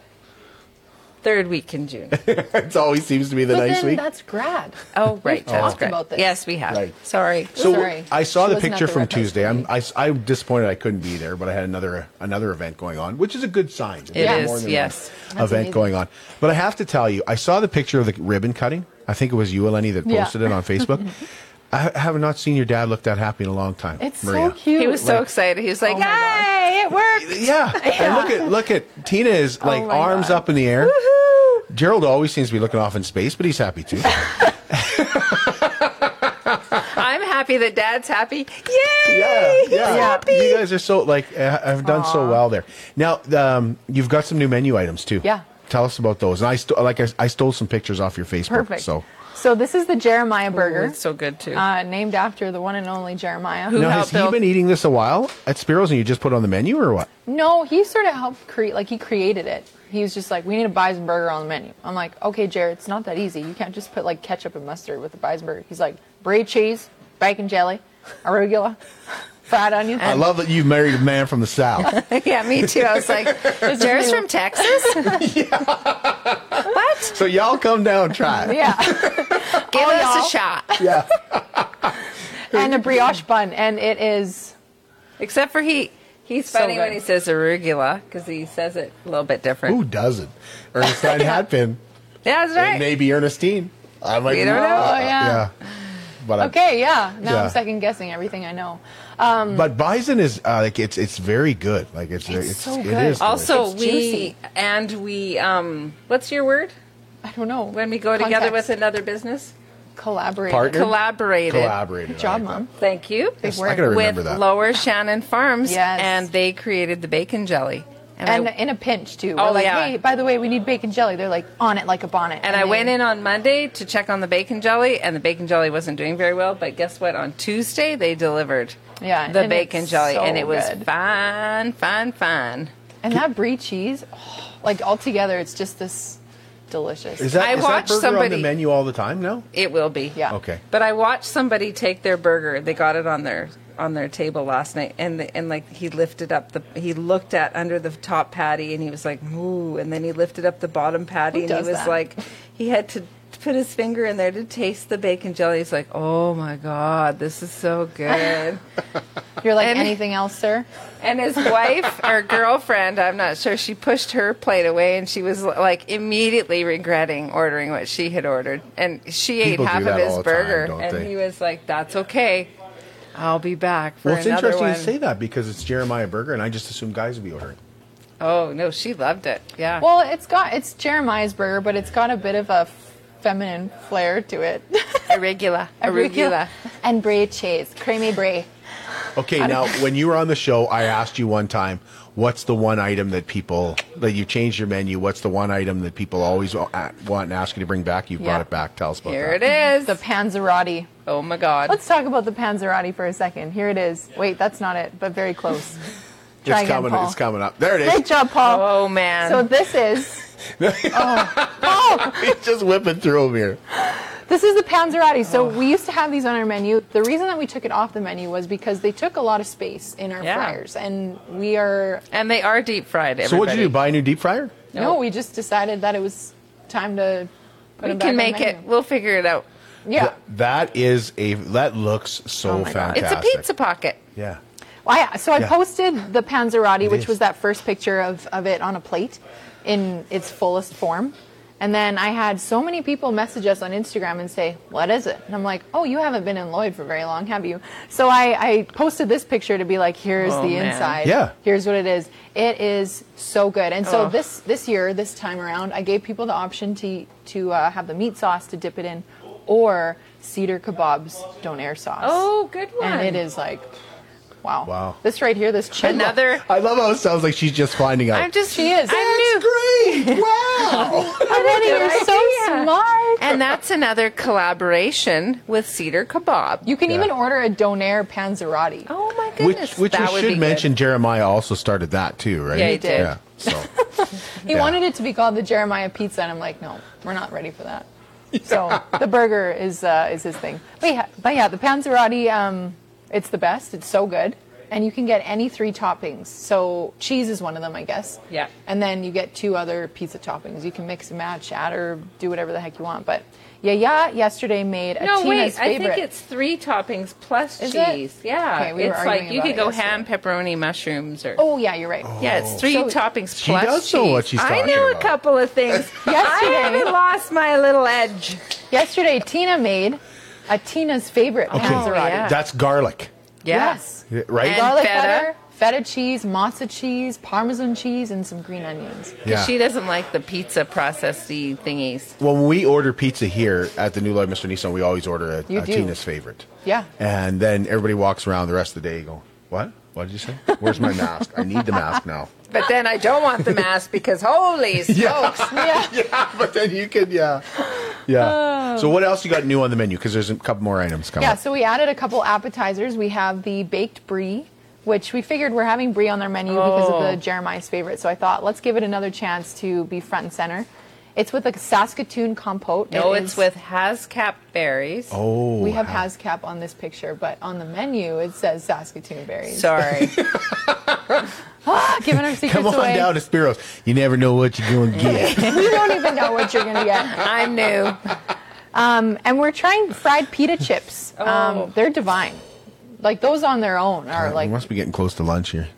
third week in June. it always seems to be the but nice then week. that's grad. Oh, right, that's talked great. about this. Yes, we have. Right. Sorry. So Sorry. I saw She the picture the from Tuesday. I'm party. I, am disappointed I couldn't be there, but I had another another event going on, which is a good sign. It There's is, more yes. event amazing. going on. But I have to tell you, I saw the picture of the ribbon cutting. I think it was you, Eleni, that Yeah. posted it on Facebook. I have not seen your dad look that happy in a long time. It's Maria. so cute. He was so excited. He was like, Oh "Hey, it worked!" Yeah. and look at look at Tina is like Oh arms God. up in the air. Gerald always seems to be looking off in space, but he's happy too. I'm happy that Dad's happy. Yay! yeah, He's yeah. happy. You guys are so like have done so well there. Now um, you've got some new menu items too. Yeah. Tell us about those. And I st- like I, I stole some pictures off your Facebook. Perfect. So So this is the Jeremiah burger, it's so good too. uh, named after the one and only Jeremiah. Who now has he build- been eating this a while at Spiro's and you just put it on the menu or what? No, he sort of helped create. Like he created it. He was just like, we need a bison burger on the menu. I'm like, okay, Jared, it's not that easy. You can't just put like ketchup and mustard with a bison burger. He's like, brie cheese, bacon jelly, arugula, Fried onions. I love that you married a man from the south. yeah, me too. I was like, Jared's from Texas? what? So y'all come down, try it. Yeah. Give Oh, us y'all. a shot. Yeah. and a brioche bun, and it is. Except for he, he's So funny when he says arugula because he says it a little bit different. Who doesn't? Ernestine Hatpin. Yeah, that's right. It may be Ernestine. I might We be- don't know. uh, Oh, yeah. But I- Okay, yeah. Now Yeah. I'm second guessing everything I know. Um, But bison is uh, like it's it's very good. Like it's It's it's, so good. is Also, It's we and we um, what's your word I don't know. when we go together Context. with another business? collaborate. Partner? Collaborated. collaborated. Good job, like mom. Thank you. Big that. I gotta remember with that. Lower Shannon Farms, Yes. and they created the bacon jelly. And, And I, in a pinch too. Oh, We're like, yeah. hey, by the way, we need bacon jelly. They're like on it like a bonnet. and I they- went in on Monday to check on the bacon jelly, and the bacon jelly wasn't doing very well. But guess what? On Tuesday, they delivered Yeah, the and bacon jelly, so and it was good. fine, fine, fine. And that brie cheese, oh, like all together, it's just this delicious. Is that, I is that watched burger on the menu all the time now? It will be. Yeah. Okay. But I watched somebody take their burger. They got it on their on their table last night, and the, and like he lifted up the he looked at under the top patty, and he was like, "Ooh!" And then he lifted up the bottom patty, Who and he was that? like, he had to put his finger in there to taste the bacon jelly. He's like, "Oh my god, this is so good." You're like And- anything else, sir? And his wife or girlfriend, I'm not sure, she pushed her plate away and she was like immediately regretting ordering what she had ordered. And she People ate half of his all the time, burger. and they? he was like, that's okay. I'll be back for Well, it's another interesting one. you say that because it's Jeremiah Burger, and I just assume guys would be ordering. Oh, no, she loved it. Yeah. Well, it's got it's Jeremiah's burger, but it's got a bit of a feminine flair to it. arugula. Arugula. and brie cheese, creamy brie. Okay, now when you were on the show, I asked you one time, what's the one item that people that you changed your menu? What's the one item that people always want and ask you to bring back? You Yeah. brought it back. Tell us about Here that. it is. The panzerotti. oh, my God. Let's talk about the panzerotti for a second. Here it is. Wait, that's not it, but very close. Try It's again, coming. Paul. It's coming up. There it Great job, Paul. Oh, man. So this is He's just whipping through them here. this is the panzerotti. So we used to have these on our menu. The reason that we took it off the menu was because they took a lot of space in our Yeah. fryers, and we are and they are deep fried, everybody. So what did you do? Buy a new deep fryer? no, we just decided that it was time to put We them back can on the make it. We'll figure it out. Yeah. Th- that is a. That looks so Oh my God. It's a pizza pocket. Yeah. Well, yeah, so I Yeah. posted the panzerotti, which is. was that first picture of, of it on a plate in its fullest form. And then I had so many people message us on Instagram and say, What is it? And I'm like, Oh, you haven't been in Lloyd for very long, have you? So I, I posted this picture to be like, Here's Oh, the man. inside. Yeah. Here's what it is. It is so good. And so Oh. this this year, this time around, I gave people the option to to uh, have the meat sauce to dip it in or cedar kebabs donair sauce. Oh, good one. And it is like, wow. Wow. This right here, this chin. Another. I love how it sounds like she's just finding out. I'm just. She is. I'm new. Great. Wow. Already, Good you're so idea. smart. And that's another collaboration with Cedar Kebab. You can Yeah. even order a donair panzerotti. oh my which goodness, which that we should mention. Good. Jeremiah also started that too, right? Yeah, he did. Yeah. So He Yeah. wanted it to be called the Jeremiah Pizza, and I'm like, no, we're not ready for that. So the burger is uh, is his thing. But yeah, but yeah, the panzerotti, um, it's the best. It's so good, and you can get any three toppings. So cheese is one of them, I guess. Yeah. And then you get two other pizza toppings. You can mix and match, add or do whatever the heck you want. But yeah, yeah, yesterday made a No, Tina's wait. I think it's three toppings plus Is it? cheese. Yeah, Okay, we were it's arguing like you could go yesterday. ham, pepperoni, mushrooms, or Oh yeah, you're right. Oh. yeah, it's three So- toppings She plus does cheese. know what she's I talking know about. a couple of things. I Yesterday- haven't lost my little edge. Yesterday, Tina made a Tina's favorite panzerotti. Oh, yeah. that's garlic, Yeah. Yes. right? And Garlic feta. butter, feta cheese, mozza cheese, parmesan cheese, and some green onions. yeah. She doesn't like the pizza processy thingies. Well, when we order pizza here at the New Lloydminster Nissan, we always order a, You a. Tina's favorite. Yeah. And then everybody walks around the rest of the day going, What? What did you say? Where's my mask? I need the mask now. But then I don't want the mask because holy smokes. Yeah. yeah, but then you can, yeah. Yeah. So what else you got new on the menu? Because there's a couple more items coming. Yeah, so we added a couple appetizers. We have the baked brie, which we figured we're having brie on their menu because of Oh. the Jeremiah's favorite. So I thought, let's give it another chance to be front and center. It's with a Saskatoon compote. No, It it's is- with Hascap berries. Oh, We have Hascap on this picture, but on the menu it says Saskatoon berries. Sorry. Ah, giving our secrets Come on away. down to Spiros. You never know what you're going to get. we don't even know what you're gonna get. I'm new. Um, and we're trying fried pita chips. Oh. Um, they're divine. Like those on their own are we like, We must be getting close to lunch here.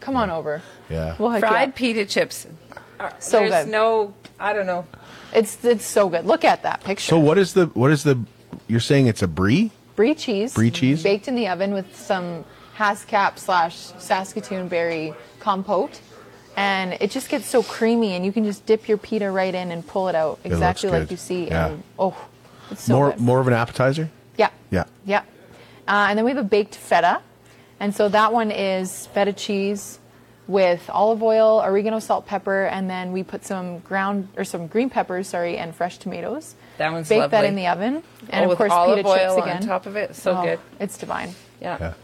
come on over. Yeah. We'll hook Fried pita chips. Uh, So There's good. no, I don't know. It's it's so good. Look at that picture. So what is the what is the? You're saying it's a brie? brie cheese. Brie cheese? baked in the oven with some Hascap slash Saskatoon berry compote. And it just gets so creamy, and you can just dip your pita right in and pull it out looks exactly like you see. Yeah. And oh, it's so more good. more of an appetizer? Yeah. Yeah. Yeah. Uh, and then we have a baked feta. And so that one is feta cheese with olive oil, oregano, salt, pepper, and then we put some ground or some green peppers, sorry, and fresh tomatoes. That one's Bake that in the oven. And Oh, of course, olive pita oil chips on top of it. So Oh, good. It's divine. Yeah. Yeah.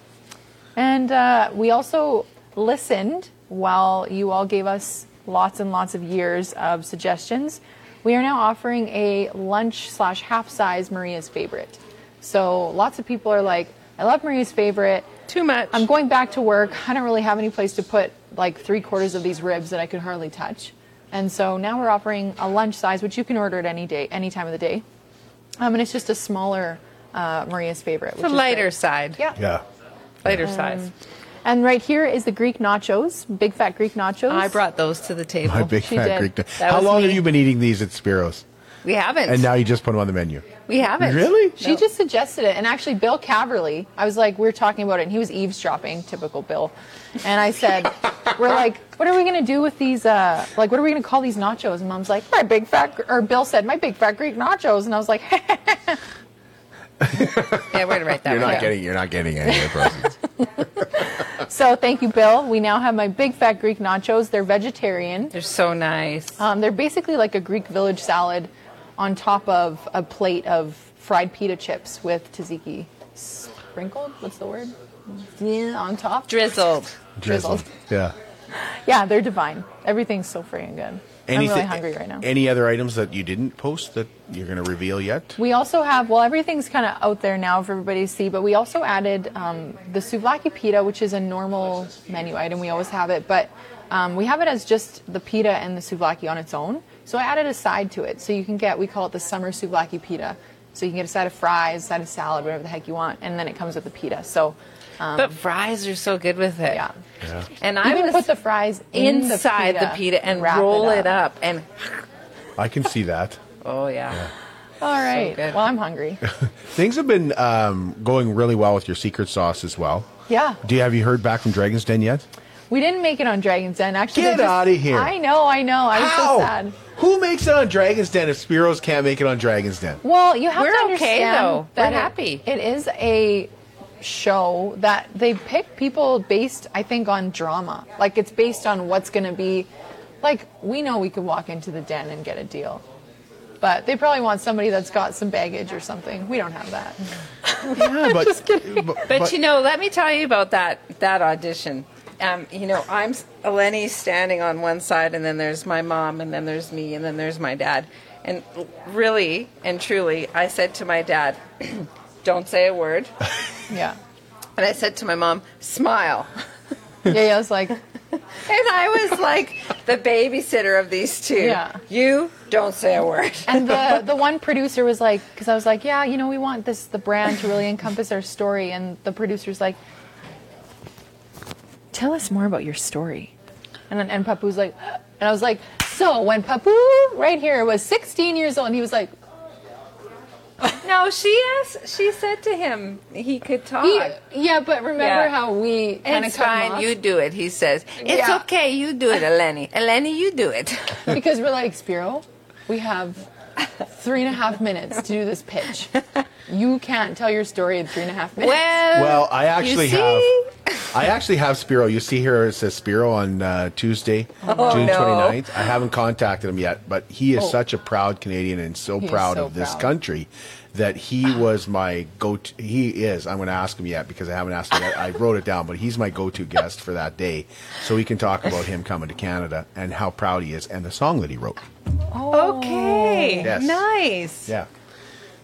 And uh, we also listened while you all gave us lots and lots of years of suggestions. We are now offering a lunch slash half size Maria's favorite. So lots of people are like, I love Maria's favorite. Too much. I'm going back to work. I don't really have any place to put like three quarters of these ribs that I could hardly touch. And so now we're offering a lunch size, which you can order at any day, any time of the day. Um, and it's just a smaller uh, Maria's favorite. The which is lighter great. side. Yeah. Yeah. Lighter Um, size. And right here is the Greek nachos, big fat Greek nachos. I brought those to the table. My big She fat did. Greek. That How long me. have you been eating these at Spiros? We haven't. And now you just put them on the menu. We haven't. Really? She just suggested it, and actually, Bill Caverly. I was like, we were talking about it, and he was eavesdropping, typical Bill. And I said, we're like, what are we gonna do with these? Uh, like, what are we gonna call these nachos? And Mom's like, my big fat, or Bill said, my big fat Greek nachos, and I was like, Yeah, we're gonna write that You're one. not getting. You're not getting any of the proceeds. so thank you, Bill. We now have my big fat Greek nachos. They're vegetarian. They're so nice. Um, they're basically like a Greek village salad on top of a plate of fried pita chips with tzatziki sprinkled. What's the word? Yeah, on top. Drizzled. Drizzled. yeah. Yeah, they're divine. Everything's so freaking good. I'm really hungry right now. Any other items that you didn't post that you're going to reveal yet? We also have, well, everything's kind of out there now for everybody to see, but we also added um, the souvlaki pita, which is a normal menu item. We always have it, but um, we have it as just the pita and the souvlaki on its own. So I added a side to it. So you can get, we call it the summer souvlaki pita. So you can get a side of fries, a side of salad, whatever the heck you want, and then it comes with the pita. So, um, But fries are so good with it. yeah. And I would put the fries inside the pita, and wrap roll it up. And I can see that. oh yeah. All right. good. well, I'm hungry. Things have been um, going really well with your secret sauce as well. Yeah. Do you have you heard back from Dragon's Den yet? We didn't make it on Dragon's Den. Actually, Get they just- outta here. I know, I know. I was How? so sad. Who makes it on Dragon's Den if Spiros can't make it on Dragon's Den? Well, you have We're to okay, though. that We're it- happy. it is a show that they pick people based, I think, on drama. Like it's based on what's going to be. Like we know we could walk into the den and get a deal, but they probably want somebody that's got some baggage or something. We don't have that. Yeah, but, Just kidding. but, But, but- you know, let me tell you about that that audition. Um, you know, I'm Eleni standing on one side, and then there's my mom, and then there's me, and then there's my dad. And really and truly, I said to my dad, "Don't say a word," Yeah. and I said to my mom, "Smile." Yeah, yeah. was like And I was like the babysitter of these two. Yeah. You don't say a word. And the the one producer was like, because I was like, yeah, you know, we want this the brand to really encompass our story, and the producer's like, tell us more about your story. And then and Papu's like, and I was like, so when Papu right here was 16 years old, and he was like, No, she asked. She said to him he could talk. he, yeah, but remember Yeah. how we kind of it's fine. You do it. He says it's Yeah. okay. You do it, Eleni. Eleni, you do it. because we're like Spiro, we have three and a half minutes to do this pitch. You can't tell your story in three and a half minutes. well, well, I actually you have. I actually have Spiro. You see here it says Spiro on uh, Tuesday, Oh, June no. 29th. I haven't contacted him yet, but he is Oh. such a proud Canadian and so He proud so of this proud. country that he was my go-to. He is. I'm going to ask him yet because I haven't asked him yet. I wrote it down, but he's my go-to guest for that day, so we can talk about him coming to Canada and how proud he is and the song that he wrote. Oh. Okay. Yes. Nice. Yeah.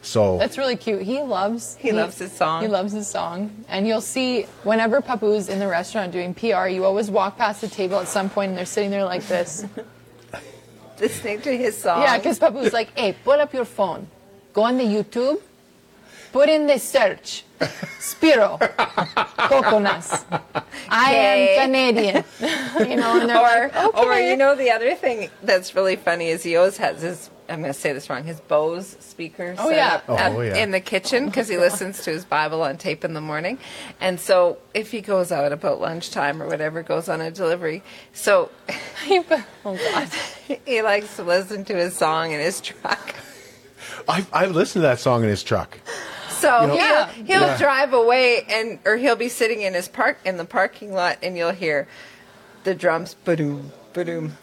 So That's really cute. He loves. He loves his song. He loves his song, and you'll see whenever Papu's in the restaurant doing PR, you always walk past the table at some point, and they're sitting there like this. Listening to his song. Yeah, because Papu's like, "Hey, pull up your phone, go on the YouTube, put in the search, Spiro, coconuts. I am Canadian." you know, and or, like, or you know the other thing that's really funny is he always has his I'm going to say this wrong his Bose speakers Oh, set yeah. up Oh, at- oh, yeah. in the kitchen oh, because he listens to his Bible on tape in the morning and so if he goes out about lunchtime or whatever goes on a delivery so oh God. he likes to listen to his song in his truck I I listened to that song in his truck. So You know- he'll, he'll Yeah. drive away and or he'll be sitting in his park in the parking lot and you'll hear the drums ba-doom ba-doom.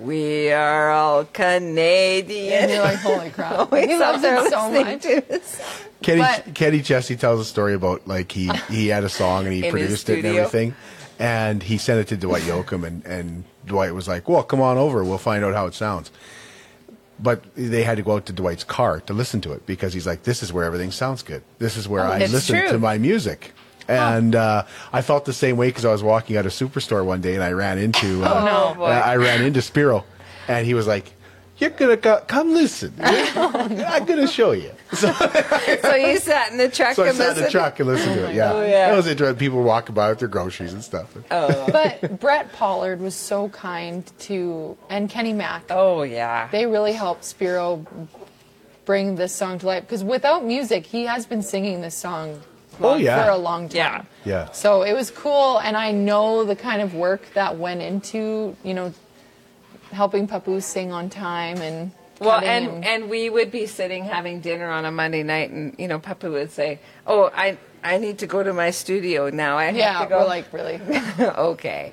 We are all Canadian. And you're like, "Holy crap!" Always he loves up there it so listening much. to his- Kenny But- Kenny Chesney tells a story about like he he had a song and he produced it and everything, and he sent it to Dwight Yoakam and and Dwight was like, "Well, come on over, we'll find out how it sounds." But they had to go out to Dwight's car to listen to it because he's like, "This is where everything sounds good. This is where I listen true. to my music." And uh, I felt the same way because I was walking out of Superstore one day and I ran into uh, no, boy. I ran into Spiro, and he was like, "You're gonna go, come listen. I'm gonna show you." So, so you sat in the truck so I and sat in the listened. truck and listened to it. Yeah, Oh, yeah. it was interesting. People were walking by with their groceries and stuff. Oh. But Brett Pollard was so kind to, and Kenny Mack. Oh yeah. They really helped Spiro bring this song to life because without music, he has been singing this song Oh, yeah. for a long time. Yeah. Yeah. So it was cool, and I know the kind of work that went into, you know, helping Papu sing on time and. Well, cutting and and we would be sitting having dinner on a Monday night, and you know, Papa would say, "Oh, I I need to go to my studio now. I have yeah, to go." we're like really. okay,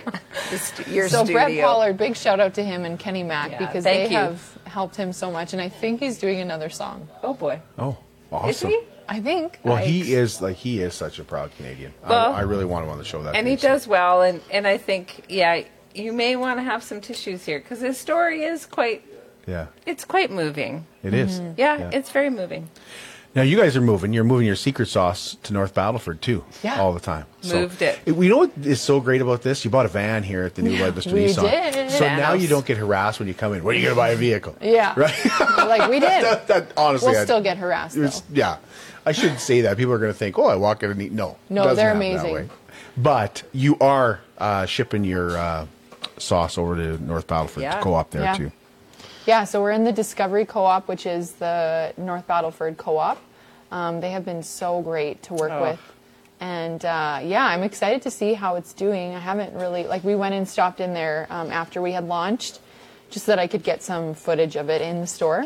The stu- your so studio. Brett Pollard, big shout out to him and Kenny Mack Yeah, because they you. have helped him so much, and I think he's doing another song. Oh boy, Oh, is awesome. he? I think. Well, Yikes. he is like he is such a proud Canadian. Well- I, I really want him on the show. That And day, he so- does well, and and I think yeah, you may want to have some tissues here because his story is quite Yeah, it's quite moving. it is. Yeah, Yeah. it's very moving. Now you guys are moving. You're moving your secret sauce to North Battleford too. Yeah. all the time. Moved it. We know what is so great about this? You bought a van here at the new Lloydminster we Nissan. did. So now you don't get harassed when you come in. When are you going to buy a vehicle? Yeah. Right. like we did. that, that honestly, we'll I- still get harassed though. was- yeah, I shouldn't say that. People are going to think, "Oh, I walk in and eat." No, No, they're happen that amazing. way. But you are uh, shipping your uh, sauce over to North Battleford Yeah. co-op there Yeah. too. Yeah, so we're in the Discovery Co-op, which is the North Battleford Co-op. Um, they have been so great to work Oh. with, and uh, yeah, I'm excited to see how it's doing. I haven't really like we went and stopped in there um, after we had launched, just so that I could get some footage of it in the store.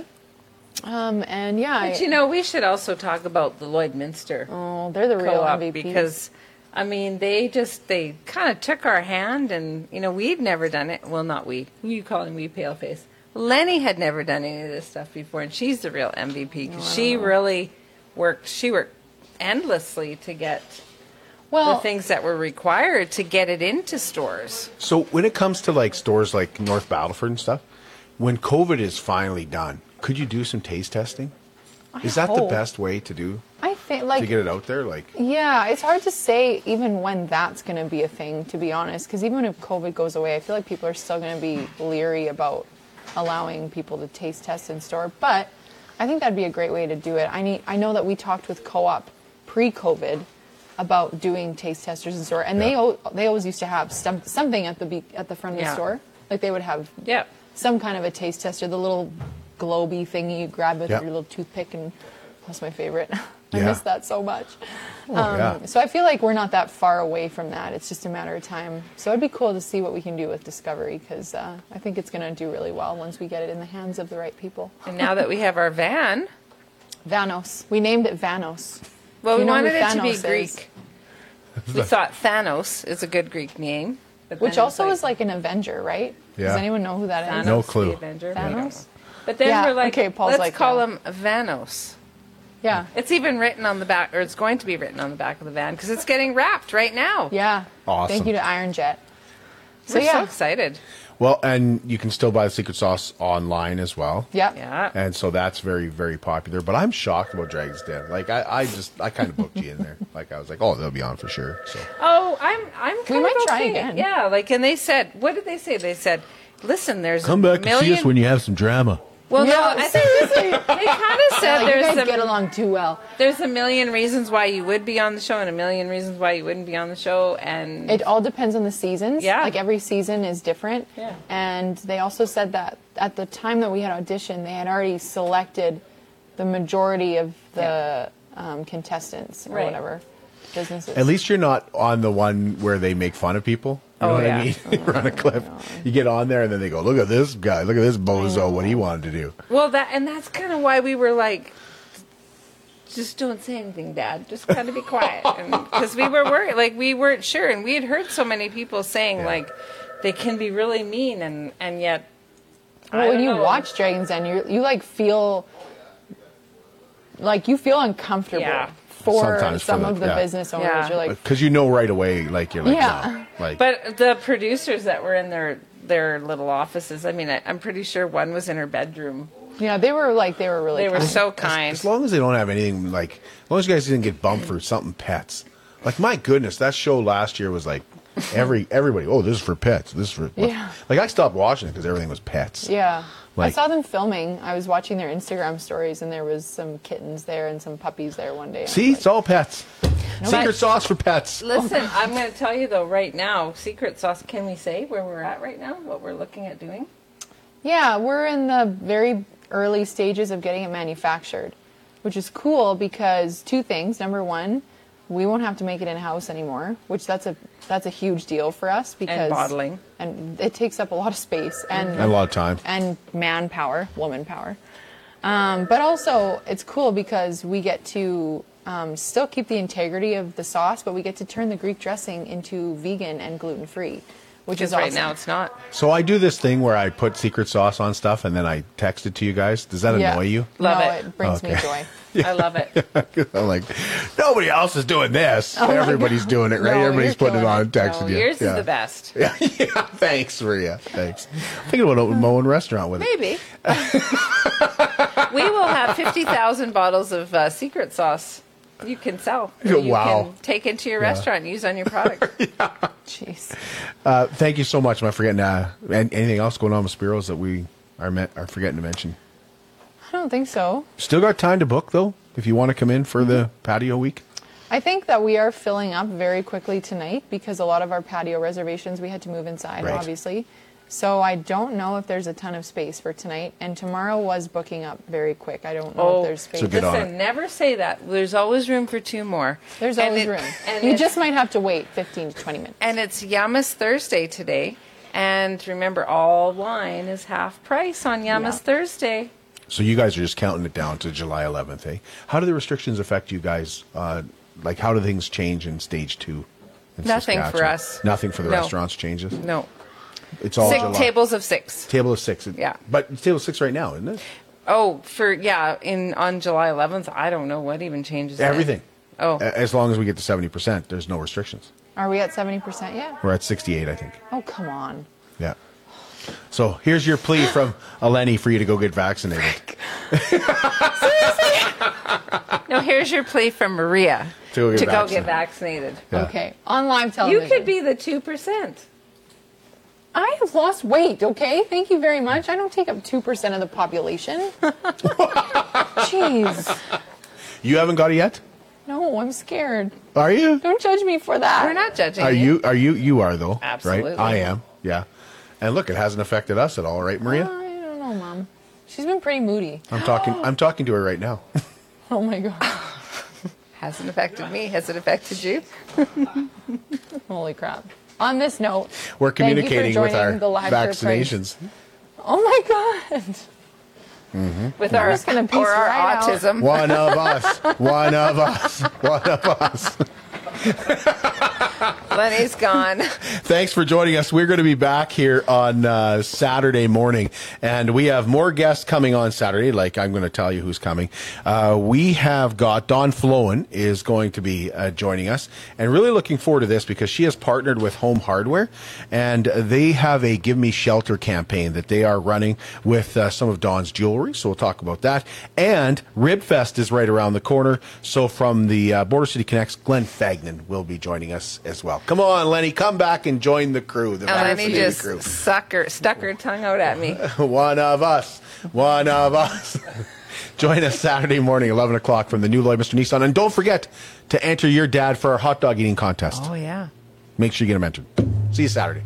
Um, and yeah, But I- you know, we should also talk about the Lloydminster oh, they're the real co-op MVPs. because I mean they just they kind of took our hand and you know we'd never done it. Well, not we. Who you calling we paleface? Lenny had never done any of this stuff before, and she's the real MVP because she really worked. She worked endlessly to get well, the things that were required to get it into stores. So when it comes to like stores like North Battleford and stuff, when COVID is finally done, could you do some taste testing? Is that the best way to do I think to get it out there? Like, Yeah, it's hard to say even when that's going to be a thing, to be honest. Because even if COVID goes away, I feel like people are still going to be leery about allowing people to taste test in store. But I think that'd be a great way to do it. I need. I know that we talked with Co-op pre-COVID about doing taste testers in store, and they Yeah. al- they always used to have some, something at the be- at the front of the store. Like they would have Yeah. some kind of a taste tester, the little globy thingy you grab with Yeah. your little toothpick, and that's my favorite. I Yeah. miss that so much. oh, Um, yeah. So I feel like we're not that far away from that. It's just a matter of time. So it'd be cool to see what we can do with Discovery because uh, I think it's going to do really well once we get it in the hands of the right people. And now that we have our van, Vanos. We named it Vanos. well, we you know who wanted it to be Thanos is? Greek. We thought Thanos is a good Greek name, but Which also it's is like an Avenger, right? Yeah. Does anyone know who that is? Thanos, No the clue. Avenger. Thanos? But then Yeah, we're like, okay, Paul's let's like, call yeah. him Vanos. Yeah. It's even written on the back, or it's going to be written on the back of the van because it's getting wrapped right now. Yeah. Awesome. Thank you to Iron Jet. So We're so excited. Well, and you can still buy the secret sauce online as well. Yep. Yeah. And so that's very, very popular. But I'm shocked about Dragon's Den. Like I, I just, I kind of booked you in there. Like I was like, oh, they'll be on for sure. So Oh, I'm I'm kind might of try okay. again. Yeah, like and they said, what did they say? They said, listen, there's Come a back and million. see us when you have some drama. Well, Yeah, no, I think they kind of said Like, you there's guys a get along too well. there's a million reasons why you would be on the show and a million reasons why you wouldn't be on the show, and It all depends on the seasons. Yeah. Like every season is different. Yeah. And they also said that at the time that we had auditioned, they had already selected the majority of the um, contestants or Right. whatever businesses. at least you're not on the one where they make fun of people. You know Oh, what yeah. I mean? Oh, Run a clip. You get on there and then they go, look at this guy, look at this bozo, what he wanted to do. well, that and that's kind of why we were like. Just don't say anything, Dad. Just kind of be quiet, because we were worried. Like we weren't sure, and we had heard so many people saying Yeah. like they can be really mean, and and yet. Well, when don't you know. watch Dragons Den, you you like feel like you feel uncomfortable Yeah. For Sometimes for some the- of the yeah. business owners. Yeah. You're like, Because you know right away, like, you're like, Yeah. no. Like, But the producers that were in their their little offices, I mean, I, I'm pretty sure one was in her bedroom. yeah, they were like they were really. They were kind. so as, kind. as long as they don't have anything, like, as long as you guys didn't get bumped for something pets. Like, my goodness, that show last year was like, every everybody, oh, this is for pets. This is for. Yeah. Like, I stopped watching it because everything was pets. Yeah. I saw them filming. I was watching their Instagram stories, and there was some kittens there and some puppies there one day. See, like, it's all pets. Secret But- sauce for pets. Listen, I'm going to tell you though, right now, secret sauce. Can we say where we're at right now? What we're looking at doing? Yeah, we're in the very early stages of getting it manufactured, which is cool because two things. Number one, we won't have to make it in house anymore, which that's a that's a huge deal for us because and bottling. and it takes up a lot of space and And a lot of time. and manpower, woman power. Um, but also, it's cool because we get to um, still keep the integrity of the sauce, but we get to turn the Greek dressing into vegan and gluten free, which Because is right awesome. now it's not. So I do this thing where I put secret sauce on stuff and then I text it to you guys. Does that Yeah. annoy you? Love no, it. it brings me Okay. joy. I love it. I'm like, nobody else is doing this. Oh Everybody's doing it, right? No, Everybody's putting it on and texting No, you. yours yeah. is the best. Yeah, yeah. Thanks, Maria. Thanks. Thinking about opening my own restaurant with it. Maybe. we will have 50,000 bottles of uh, secret sauce you can sell. You Wow. can take into your restaurant and use on your product. yeah. Jeez. Uh, thank you so much. Am I forgetting uh, anything else going on with Spiros that we are, met, are forgetting to mention? I don't think so. Still got time to book though, if you want to come in for the Mm-hmm. patio week. I think that we are filling up very quickly tonight because a lot of our patio reservations we had to move inside, Right. obviously. So I don't know if there's a ton of space for tonight. And tomorrow was booking up very quick. I don't know Oh, if there's space. So get on Listen, never say that. There's always room for two more. There's And always it- room. And You it's- just might have to wait 15 to 20 minutes. And it's Yamas Thursday today. And remember, all wine is half price on Yamas Yeah. Thursday. So you guys are just counting it down to July 11th, eh? How do the restrictions affect you guys? Uh, like, how do things change in stage two? in Nothing for us. Nothing for the No. restaurants changes. No. It's all Six July. tables of six. Table of six. Yeah. But it's table of six right now, isn't it? Oh, for yeah, in on July 11th, I don't know what even changes. then. Everything. Oh, A- As long as we get to 70%, there's no restrictions. Are we at 70% yet? We're at 68, I think. Oh, come on. Yeah. So here's your plea from Eleni for you to go get vaccinated. No. Here's your plea from Maria To go get go get vaccinated. vaccinated. Yeah. Okay. On live You could be the two percent. I have lost weight, okay? Thank you very much. I don't take up 2% of the population. Jeez. You haven't got it yet? No, I'm scared. Are you? Don't judge me for that. We're not judging. Are you? Are you? You are though. Absolutely. Right? I am. Yeah. And look, it hasn't affected us at all, right, Maria? I don't know, Mom. She's been pretty moody. I'm talking. I'm talking to her right now. Oh my god. Hasn't affected me. Has it affected you? Holy crap. On this note, We're thank you for communicating with our the live Fair Price. vaccinations. Oh my god. Mm-hmm. With I'm our just gonna piece or our right out. autism. One of us. One of us. One of us. Lenny's gone. Thanks for joining us. We're going to be back here on uh, Saturday morning, and we have more guests coming on Saturday. Like I'm going to tell you who's coming. Uh, we have got Dawn Flowen is going to be uh, joining us, and really looking forward to this because she has partnered with Home Hardware, and they have a Give Me Shelter campaign that they are running with uh, some of Dawn's jewelry. So we'll talk about that. And Ribfest is right around the corner. So from the uh, Border City Connects, Glenn Fagnan will be joining us as well. Come on, Lenny, come back and join the crew. The And Lenny just crew. suck her, stuck her tongue out at me. One of us. One of us. Join us Saturday morning, 11 o'clock from the new Lloydminster Nissan. And don't forget to enter your dad for our hot dog eating contest. Oh, yeah. Make sure you get him entered. See you Saturday.